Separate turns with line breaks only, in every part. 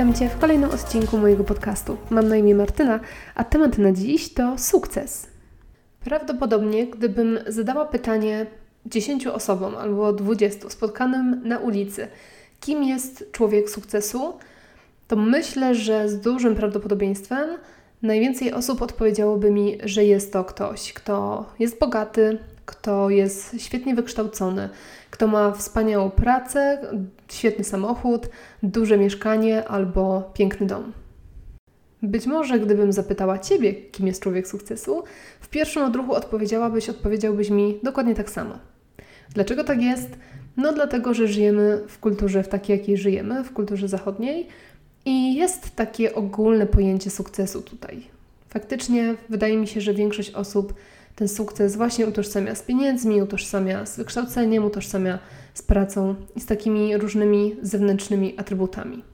Witam Cię w kolejnym odcinku mojego podcastu. Mam na imię Martyna, a temat na dziś to sukces. Prawdopodobnie, gdybym zadała pytanie 10 osobom albo 20 spotkanym na ulicy, kim jest człowiek sukcesu, to myślę, że z dużym prawdopodobieństwem najwięcej osób odpowiedziałoby mi, że jest to ktoś, kto jest bogaty, kto jest świetnie wykształcony, kto ma wspaniałą pracę, świetny samochód, duże mieszkanie albo piękny dom. Być może, gdybym zapytała Ciebie, kim jest człowiek sukcesu, w pierwszym odruchu odpowiedziałabyś, odpowiedziałbyś mi dokładnie tak samo. Dlaczego tak jest? No dlatego, że żyjemy w kulturze w takiej, jakiej żyjemy, w kulturze zachodniej i jest takie ogólne pojęcie sukcesu tutaj. Faktycznie wydaje mi się, że większość osób ten sukces właśnie utożsamia z pieniędzmi, utożsamia z wykształceniem, utożsamia z pracą i z takimi różnymi zewnętrznymi atrybutami.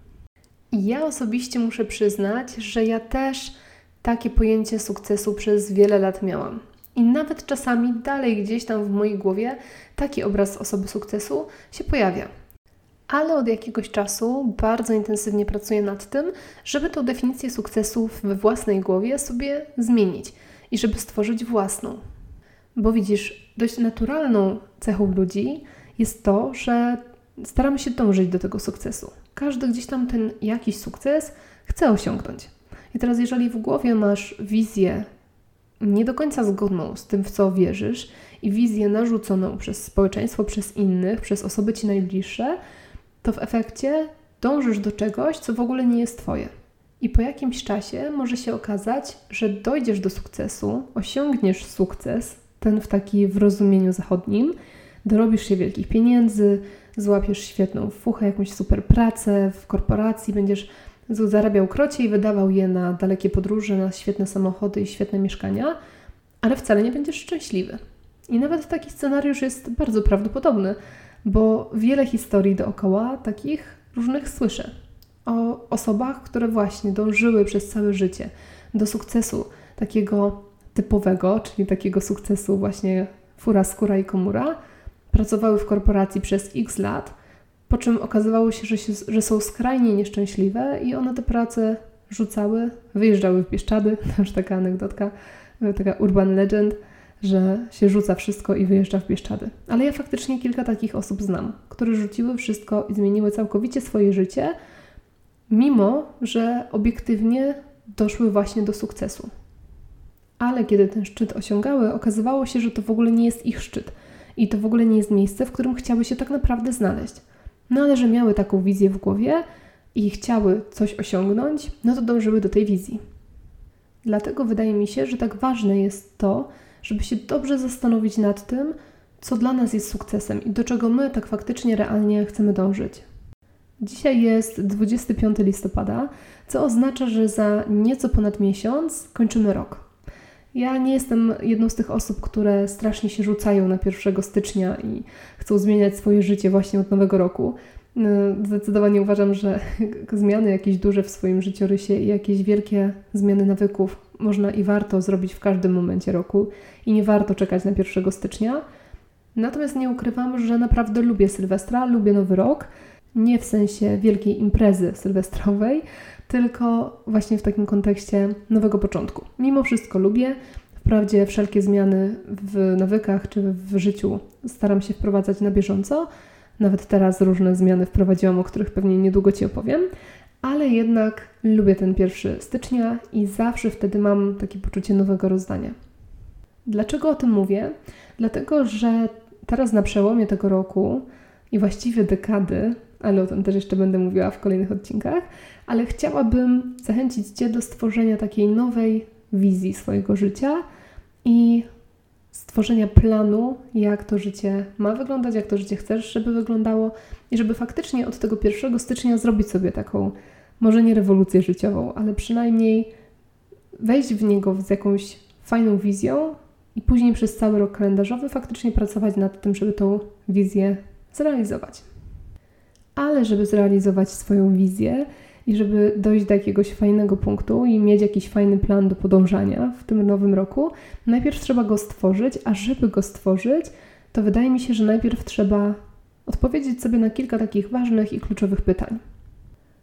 I ja osobiście muszę przyznać, że ja też takie pojęcie sukcesu przez wiele lat miałam. I nawet czasami dalej gdzieś tam w mojej głowie taki obraz osoby sukcesu się pojawia. Ale od jakiegoś czasu bardzo intensywnie pracuję nad tym, żeby tą definicję sukcesu we własnej głowie sobie zmienić i żeby stworzyć własną. Bo widzisz, dość naturalną cechą ludzi jest to, że staramy się dążyć do tego sukcesu. Każdy gdzieś tam ten jakiś sukces chce osiągnąć. I teraz, jeżeli w głowie masz wizję nie do końca zgodną z tym, w co wierzysz, i wizję narzuconą przez społeczeństwo, przez innych, przez osoby ci najbliższe, to w efekcie dążysz do czegoś, co w ogóle nie jest Twoje. I po jakimś czasie może się okazać, że dojdziesz do sukcesu, osiągniesz sukces, ten w taki w rozumieniu zachodnim, dorobisz się wielkich pieniędzy, złapiesz świetną fuchę, jakąś super pracę w korporacji, będziesz zarabiał krocie i wydawał je na dalekie podróże, na świetne samochody i świetne mieszkania, ale wcale nie będziesz szczęśliwy. I nawet taki scenariusz jest bardzo prawdopodobny, bo wiele historii dookoła takich różnych słyszę o osobach, które właśnie dążyły przez całe życie do sukcesu takiego typowego, czyli takiego sukcesu właśnie fura, skóra i komura, pracowały w korporacji przez x lat, po czym okazywało się, że, się, że są skrajnie nieszczęśliwe i one te prace rzucały, wyjeżdżały w Bieszczady, to już taka anegdotka, taka urban legend, że się rzuca wszystko i wyjeżdża w Bieszczady. Ale ja faktycznie kilka takich osób znam, które rzuciły wszystko i zmieniły całkowicie swoje życie, mimo że obiektywnie doszły właśnie do sukcesu. Ale kiedy ten szczyt osiągały, okazywało się, że to w ogóle nie jest ich szczyt i to w ogóle nie jest miejsce, w którym chciały się tak naprawdę znaleźć. No ale że miały taką wizję w głowie i chciały coś osiągnąć, no to dążyły do tej wizji. Dlatego wydaje mi się, że tak ważne jest to, żeby się dobrze zastanowić nad tym, co dla nas jest sukcesem i do czego my tak faktycznie realnie chcemy dążyć. Dzisiaj jest 25 listopada, co oznacza, że za nieco ponad miesiąc kończymy rok. Ja nie jestem jedną z tych osób, które strasznie się rzucają na 1 stycznia i chcą zmieniać swoje życie właśnie od nowego roku. No, zdecydowanie uważam, że zmiany jakieś duże w swoim życiorysie i jakieś wielkie zmiany nawyków można i warto zrobić w każdym momencie roku i nie warto czekać na 1 stycznia. Natomiast nie ukrywam, że naprawdę lubię Sylwestra, lubię Nowy Rok nie w sensie wielkiej imprezy sylwestrowej, tylko właśnie w takim kontekście nowego początku. Mimo wszystko lubię. Wprawdzie wszelkie zmiany w nawykach czy w życiu staram się wprowadzać na bieżąco. Nawet teraz różne zmiany wprowadziłam, o których pewnie niedługo Ci opowiem, ale jednak lubię ten pierwszy stycznia i zawsze wtedy mam takie poczucie nowego rozdania. Dlaczego o tym mówię? Dlatego, że teraz na przełomie tego roku i właściwie dekady ale o tym też jeszcze będę mówiła w kolejnych odcinkach. Ale chciałabym zachęcić Cię do stworzenia takiej nowej wizji swojego życia i stworzenia planu, jak to życie ma wyglądać, jak to życie chcesz, żeby wyglądało i żeby faktycznie od tego 1 stycznia zrobić sobie taką, może nie rewolucję życiową, ale przynajmniej wejść w niego z jakąś fajną wizją i później przez cały rok kalendarzowy faktycznie pracować nad tym, żeby tą wizję zrealizować ale żeby zrealizować swoją wizję i żeby dojść do jakiegoś fajnego punktu i mieć jakiś fajny plan do podążania w tym nowym roku, najpierw trzeba go stworzyć, a żeby go stworzyć, to wydaje mi się, że najpierw trzeba odpowiedzieć sobie na kilka takich ważnych i kluczowych pytań.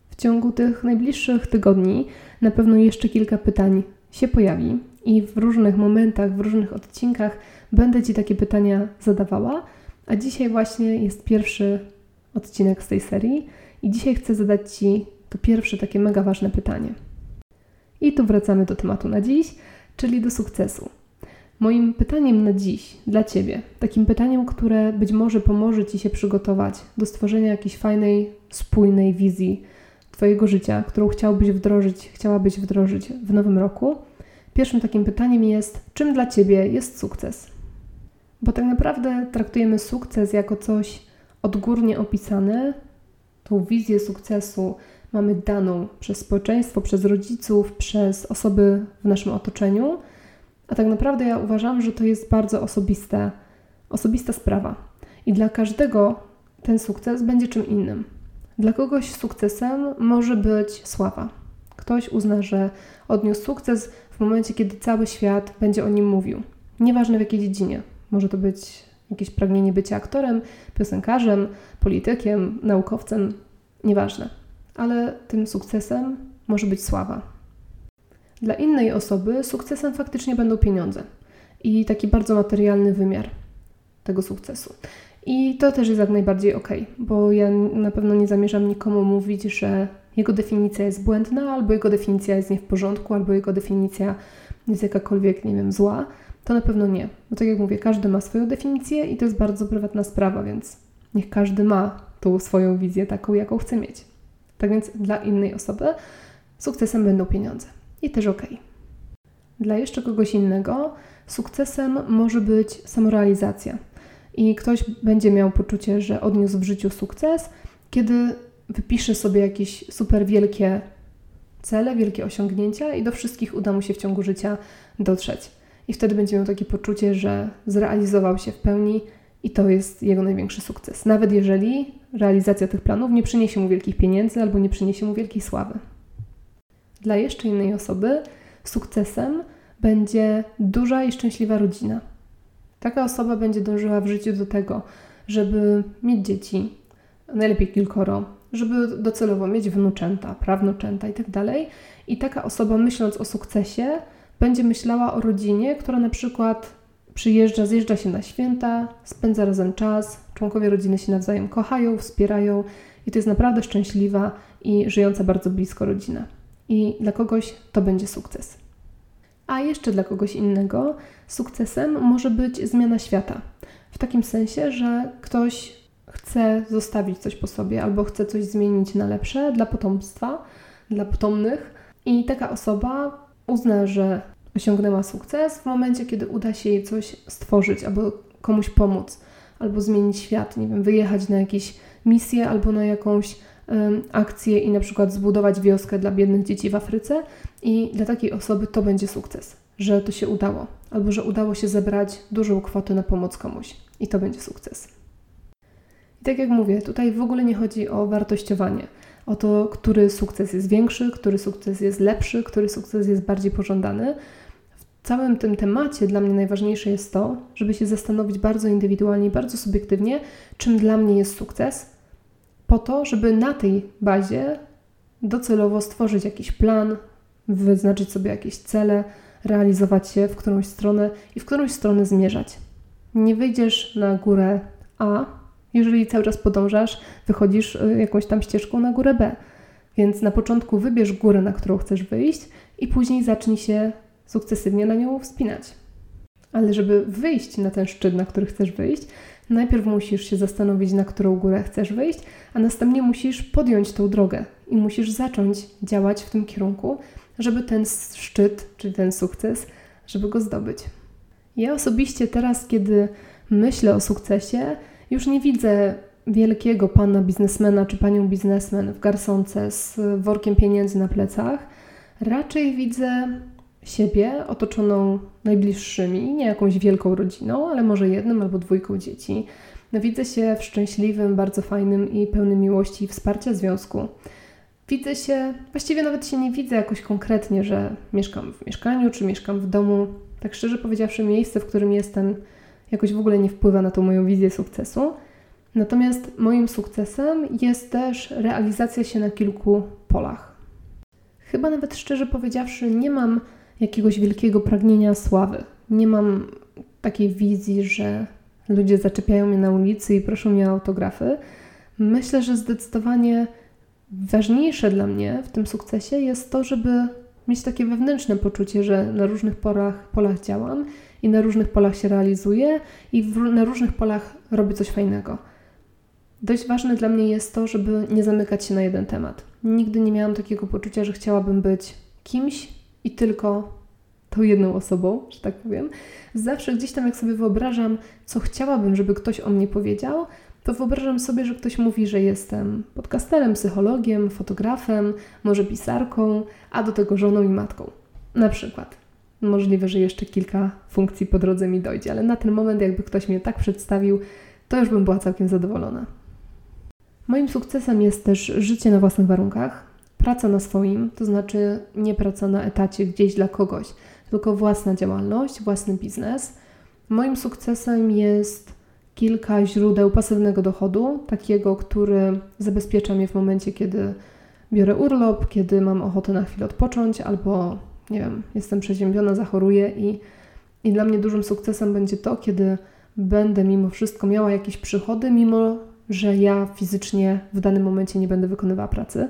W ciągu tych najbliższych tygodni na pewno jeszcze kilka pytań się pojawi i w różnych momentach, w różnych odcinkach będę Ci takie pytania zadawała. A dzisiaj właśnie jest pierwszy odcinek z tej serii i dzisiaj chcę zadać Ci to pierwsze takie mega ważne pytanie. I tu wracamy do tematu na dziś, czyli do sukcesu. Moim pytaniem na dziś dla Ciebie, takim pytaniem, które być może pomoże Ci się przygotować do stworzenia jakiejś fajnej, spójnej wizji Twojego życia, którą chciałbyś wdrożyć, chciałabyś wdrożyć w nowym roku, pierwszym takim pytaniem jest, czym dla Ciebie jest sukces? Bo tak naprawdę traktujemy sukces jako coś odgórnie opisane, tą wizję sukcesu mamy daną przez społeczeństwo, przez rodziców, przez osoby w naszym otoczeniu, a tak naprawdę ja uważam, że to jest bardzo osobiste, osobista sprawa. I dla każdego ten sukces będzie czym innym. Dla kogoś sukcesem może być sława. Ktoś uzna, że odniósł sukces w momencie, kiedy cały świat będzie o nim mówił. Nieważne w jakiej dziedzinie. Może to być jakieś pragnienie bycia aktorem, piosenkarzem, politykiem, naukowcem, nieważne. Ale tym sukcesem może być sława. Dla innej osoby sukcesem faktycznie będą pieniądze i taki bardzo materialny wymiar tego sukcesu. I to też jest jak najbardziej ok, bo ja na pewno nie zamierzam nikomu mówić, że jego definicja jest błędna, albo jego definicja jest nie w porządku, albo jego definicja jest jakakolwiek, nie wiem, zła. To na pewno nie. Bo tak jak mówię, każdy ma swoją definicję i to jest bardzo prywatna sprawa, więc niech każdy ma tą swoją wizję taką, jaką chce mieć. Tak więc dla innej osoby sukcesem będą pieniądze. I też ok. Dla jeszcze kogoś innego sukcesem może być samorealizacja i ktoś będzie miał poczucie, że odniósł w życiu sukces, kiedy wypisze sobie jakieś super wielkie cele, wielkie osiągnięcia i do wszystkich uda mu się w ciągu życia dotrzeć. I wtedy będzie miał takie poczucie, że zrealizował się w pełni i to jest jego największy sukces. Nawet jeżeli realizacja tych planów nie przyniesie mu wielkich pieniędzy albo nie przyniesie mu wielkiej sławy. Dla jeszcze innej osoby sukcesem będzie duża i szczęśliwa rodzina Taka osoba będzie dążyła w życiu do tego, żeby mieć dzieci, najlepiej kilkoro, żeby docelowo mieć wnuczęta, prawnuczęta itd. Tak I taka osoba, myśląc o sukcesie, będzie myślała o rodzinie, która na przykład przyjeżdża, zjeżdża się na święta, spędza razem czas, członkowie rodziny się nawzajem kochają, wspierają i to jest naprawdę szczęśliwa i żyjąca bardzo blisko rodzina. I dla kogoś to będzie sukces. A jeszcze dla kogoś innego sukcesem może być zmiana świata. W takim sensie, że ktoś chce zostawić coś po sobie albo chce coś zmienić na lepsze dla potomstwa, dla potomnych, i taka osoba uzna, że osiągnęła sukces w momencie, kiedy uda się jej coś stworzyć albo komuś pomóc, albo zmienić świat, nie wiem, wyjechać na jakieś misje albo na jakąś akcję i na przykład zbudować wioskę dla biednych dzieci w Afryce i dla takiej osoby to będzie sukces, że to się udało, albo że udało się zebrać dużą kwotę na pomoc komuś i to będzie sukces. I tak jak mówię, tutaj w ogóle nie chodzi o wartościowanie, o to, który sukces jest większy, który sukces jest lepszy, który sukces jest bardziej pożądany. W całym tym temacie dla mnie najważniejsze jest to, żeby się zastanowić bardzo indywidualnie, bardzo subiektywnie, czym dla mnie jest sukces, po to, żeby na tej bazie docelowo stworzyć jakiś plan, wyznaczyć sobie jakieś cele, realizować się w którąś stronę i w którąś stronę zmierzać. Nie wyjdziesz na górę A, jeżeli cały czas podążasz, wychodzisz y, jakąś tam ścieżką na górę B. Więc na początku wybierz górę, na którą chcesz wyjść, i później zacznij się sukcesywnie na nią wspinać. Ale żeby wyjść na ten szczyt, na który chcesz wyjść, najpierw musisz się zastanowić, na którą górę chcesz wyjść, a następnie musisz podjąć tą drogę i musisz zacząć działać w tym kierunku, żeby ten szczyt, czyli ten sukces, żeby go zdobyć. Ja osobiście teraz, kiedy myślę o sukcesie, już nie widzę wielkiego pana biznesmena czy panią biznesmen w garsonce z workiem pieniędzy na plecach. Raczej widzę siebie otoczoną najbliższymi, nie jakąś wielką rodziną, ale może jednym albo dwójką dzieci. Widzę się w szczęśliwym, bardzo fajnym i pełnym miłości i wsparcia związku. Widzę się, właściwie nawet się nie widzę jakoś konkretnie, że mieszkam w mieszkaniu czy mieszkam w domu. Tak szczerze powiedziawszy, miejsce, w którym jestem, jakoś w ogóle nie wpływa na tą moją wizję sukcesu. Natomiast moim sukcesem jest też realizacja się na kilku polach. Chyba nawet szczerze powiedziawszy, nie mam jakiegoś wielkiego pragnienia sławy. Nie mam takiej wizji, że ludzie zaczepiają mnie na ulicy i proszą mnie o autografy. Myślę, że zdecydowanie ważniejsze dla mnie w tym sukcesie jest to, żeby mieć takie wewnętrzne poczucie, że na różnych polach, polach działam i na różnych polach się realizuję i w, na różnych polach robię coś fajnego. Dość ważne dla mnie jest to, żeby nie zamykać się na jeden temat. Nigdy nie miałam takiego poczucia, że chciałabym być kimś i tylko tą jedną osobą, że tak powiem. Zawsze gdzieś tam, jak sobie wyobrażam, co chciałabym, żeby ktoś o mnie powiedział, to wyobrażam sobie, że ktoś mówi, że jestem podcasterem, psychologiem, fotografem, może pisarką, a do tego żoną i matką. Na przykład. Możliwe, że jeszcze kilka funkcji po drodze mi dojdzie, ale na ten moment, jakby ktoś mnie tak przedstawił, to już bym była całkiem zadowolona. Moim sukcesem jest też życie na własnych warunkach, praca na swoim, to znaczy nie praca na etacie gdzieś dla kogoś, tylko własna działalność, własny biznes. Moim sukcesem jest kilka źródeł pasywnego dochodu, takiego, który zabezpiecza mnie w momencie, kiedy biorę urlop, kiedy mam ochotę na chwilę odpocząć, albo nie wiem, jestem przeziębiona, zachoruję i, i dla mnie dużym sukcesem będzie to, kiedy będę mimo wszystko miała jakieś przychody, mimo że ja fizycznie w danym momencie nie będę wykonywała pracy.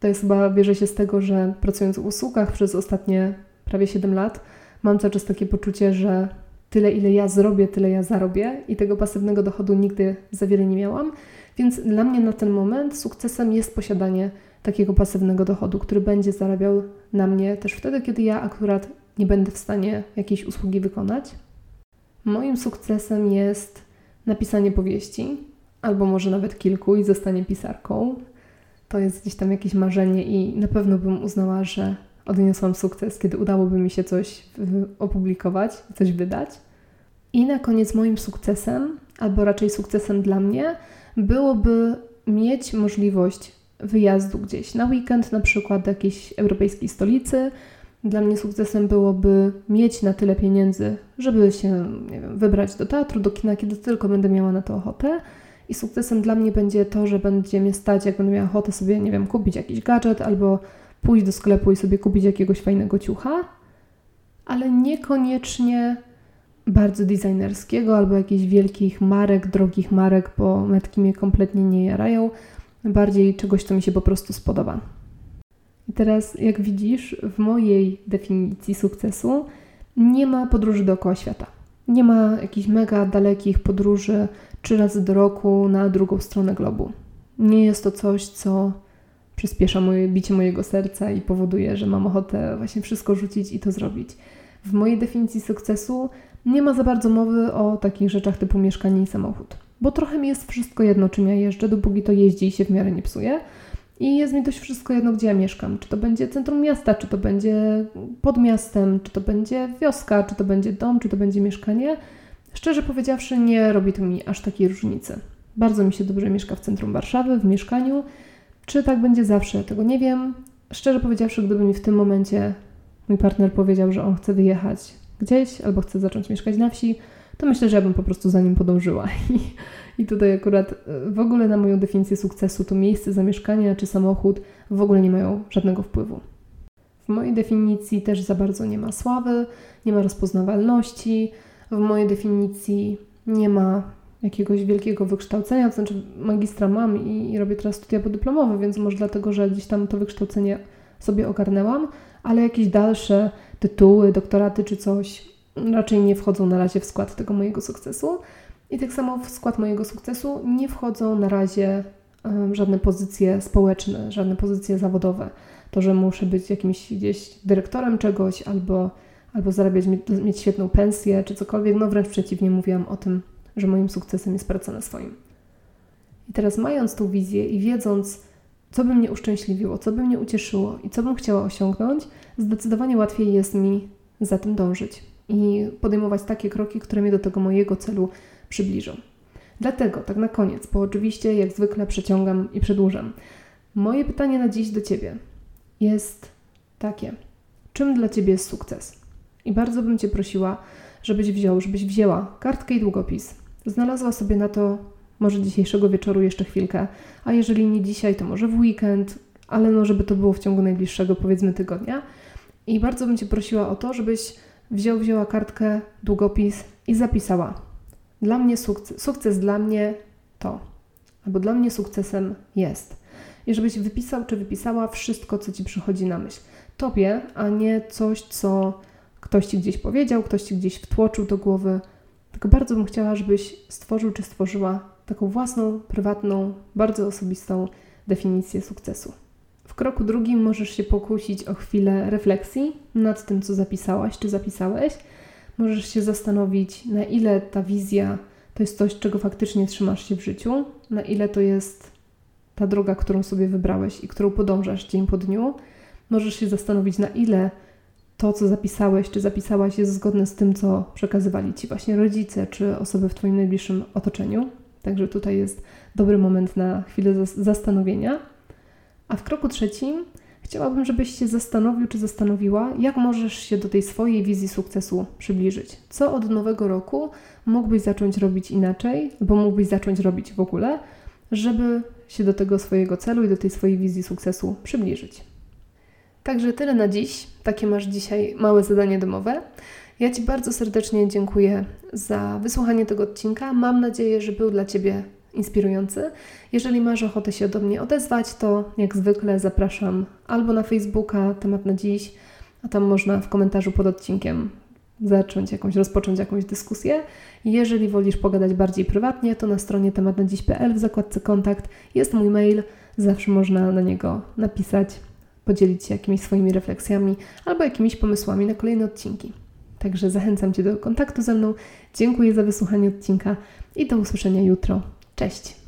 To jest chyba bierze się z tego, że pracując w usługach przez ostatnie prawie 7 lat, mam cały czas takie poczucie, że tyle, ile ja zrobię, tyle ja zarobię i tego pasywnego dochodu nigdy za wiele nie miałam. Więc dla mnie na ten moment sukcesem jest posiadanie takiego pasywnego dochodu, który będzie zarabiał na mnie też wtedy, kiedy ja akurat nie będę w stanie jakiejś usługi wykonać. Moim sukcesem jest napisanie powieści, albo może nawet kilku i zostanie pisarką. To jest gdzieś tam jakieś marzenie i na pewno bym uznała, że odniosłam sukces, kiedy udałoby mi się coś opublikować, coś wydać. I na koniec moim sukcesem, albo raczej sukcesem dla mnie, byłoby mieć możliwość wyjazdu gdzieś na weekend, na przykład do jakiejś europejskiej stolicy. Dla mnie sukcesem byłoby mieć na tyle pieniędzy, żeby się wiem, wybrać do teatru, do kina, kiedy tylko będę miała na to ochotę. I sukcesem dla mnie będzie to, że będzie mnie stać, jak będę miała ochotę sobie, nie wiem, kupić jakiś gadżet albo pójść do sklepu i sobie kupić jakiegoś fajnego ciucha, ale niekoniecznie bardzo designerskiego albo jakichś wielkich marek, drogich marek, bo metki mnie kompletnie nie jarają. Bardziej czegoś, co mi się po prostu spodoba. I teraz, jak widzisz, w mojej definicji sukcesu nie ma podróży dookoła świata. Nie ma jakichś mega dalekich podróży trzy razy do roku na drugą stronę globu. Nie jest to coś, co przyspiesza moje bicie mojego serca i powoduje, że mam ochotę właśnie wszystko rzucić i to zrobić. W mojej definicji sukcesu nie ma za bardzo mowy o takich rzeczach typu mieszkanie i samochód, bo trochę mi jest wszystko jedno, czym ja jeżdżę, dopóki to jeździ i się w miarę nie psuje. I jest mi dość wszystko jedno, gdzie ja mieszkam. Czy to będzie centrum miasta, czy to będzie pod miastem, czy to będzie wioska, czy to będzie dom, czy to będzie mieszkanie. Szczerze powiedziawszy, nie robi to mi aż takiej różnicy. Bardzo mi się dobrze mieszka w centrum Warszawy, w mieszkaniu. Czy tak będzie zawsze, tego nie wiem. Szczerze powiedziawszy, gdyby mi w tym momencie mój partner powiedział, że on chce wyjechać gdzieś albo chce zacząć mieszkać na wsi, to myślę, że ja bym po prostu za nim podążyła. I, I tutaj akurat e, w ogóle na moją definicję sukcesu to miejsce zamieszkania czy samochód w ogóle nie mają żadnego wpływu. W mojej definicji też za bardzo nie ma sławy, nie ma rozpoznawalności, w mojej definicji nie ma jakiegoś wielkiego wykształcenia, to znaczy magistra mam i, i robię teraz studia podyplomowe, więc może dlatego, że gdzieś tam to wykształcenie sobie ogarnęłam, ale jakieś dalsze tytuły, doktoraty czy coś raczej nie wchodzą na razie w skład tego mojego sukcesu. I tak samo w skład mojego sukcesu nie wchodzą na razie żadne pozycje społeczne, żadne pozycje zawodowe. To, że muszę być jakimś gdzieś dyrektorem czegoś albo, albo zarabiać, mieć świetną pensję czy cokolwiek, no wręcz przeciwnie, mówiłam o tym, że moim sukcesem jest praca na swoim. I teraz mając tą wizję i wiedząc, co by mnie uszczęśliwiło, co by mnie ucieszyło i co bym chciała osiągnąć, zdecydowanie łatwiej jest mi za tym dążyć i podejmować takie kroki, które mnie do tego mojego celu przybliżą. Dlatego, tak na koniec, bo oczywiście jak zwykle przeciągam i przedłużam, moje pytanie na dziś do Ciebie jest takie: czym dla Ciebie jest sukces? I bardzo bym Cię prosiła, żebyś wziął, żebyś wzięła kartkę i długopis, znalazła sobie na to może dzisiejszego wieczoru jeszcze chwilkę, a jeżeli nie dzisiaj, to może w weekend, ale no, żeby to było w ciągu najbliższego, powiedzmy, tygodnia. I bardzo bym Cię prosiła o to, żebyś wziął, wzięła kartkę, długopis i zapisała. Dla mnie sukces, sukces dla mnie to, albo dla mnie sukcesem jest. I żebyś wypisał czy wypisała wszystko, co Ci przychodzi na myśl. Tobie, a nie coś, co ktoś Ci gdzieś powiedział, ktoś Ci gdzieś wtłoczył do głowy. Tylko bardzo bym chciała, żebyś stworzył czy stworzyła taką własną, prywatną, bardzo osobistą definicję sukcesu. W kroku drugim możesz się pokusić o chwilę refleksji nad tym, co zapisałaś czy zapisałeś. Możesz się zastanowić, na ile ta wizja to jest coś, czego faktycznie trzymasz się w życiu, na ile to jest ta droga, którą sobie wybrałeś i którą podążasz dzień po dniu. Możesz się zastanowić, na ile to, co zapisałeś czy zapisałaś, jest zgodne z tym, co przekazywali ci właśnie rodzice czy osoby w Twoim najbliższym otoczeniu. Także tutaj jest dobry moment na chwilę zastanowienia. A w kroku trzecim chciałabym, żebyś się zastanowił czy zastanowiła, jak możesz się do tej swojej wizji sukcesu przybliżyć. Co od nowego roku mógłbyś zacząć robić inaczej, bo mógłbyś zacząć robić w ogóle, żeby się do tego swojego celu i do tej swojej wizji sukcesu przybliżyć. Także tyle na dziś. Takie masz dzisiaj małe zadanie domowe. Ja Ci bardzo serdecznie dziękuję za wysłuchanie tego odcinka. Mam nadzieję, że był dla Ciebie inspirujący. Jeżeli masz ochotę się do mnie odezwać, to jak zwykle zapraszam albo na Facebooka, temat na dziś, a tam można w komentarzu pod odcinkiem zacząć jakąś, rozpocząć jakąś dyskusję. Jeżeli wolisz pogadać bardziej prywatnie, to na stronie tematnadziś.pl w zakładce kontakt jest mój mail, zawsze można na niego napisać, podzielić się jakimiś swoimi refleksjami albo jakimiś pomysłami na kolejne odcinki. Także zachęcam Cię do kontaktu ze mną. Dziękuję za wysłuchanie odcinka i do usłyszenia jutro. Cześć!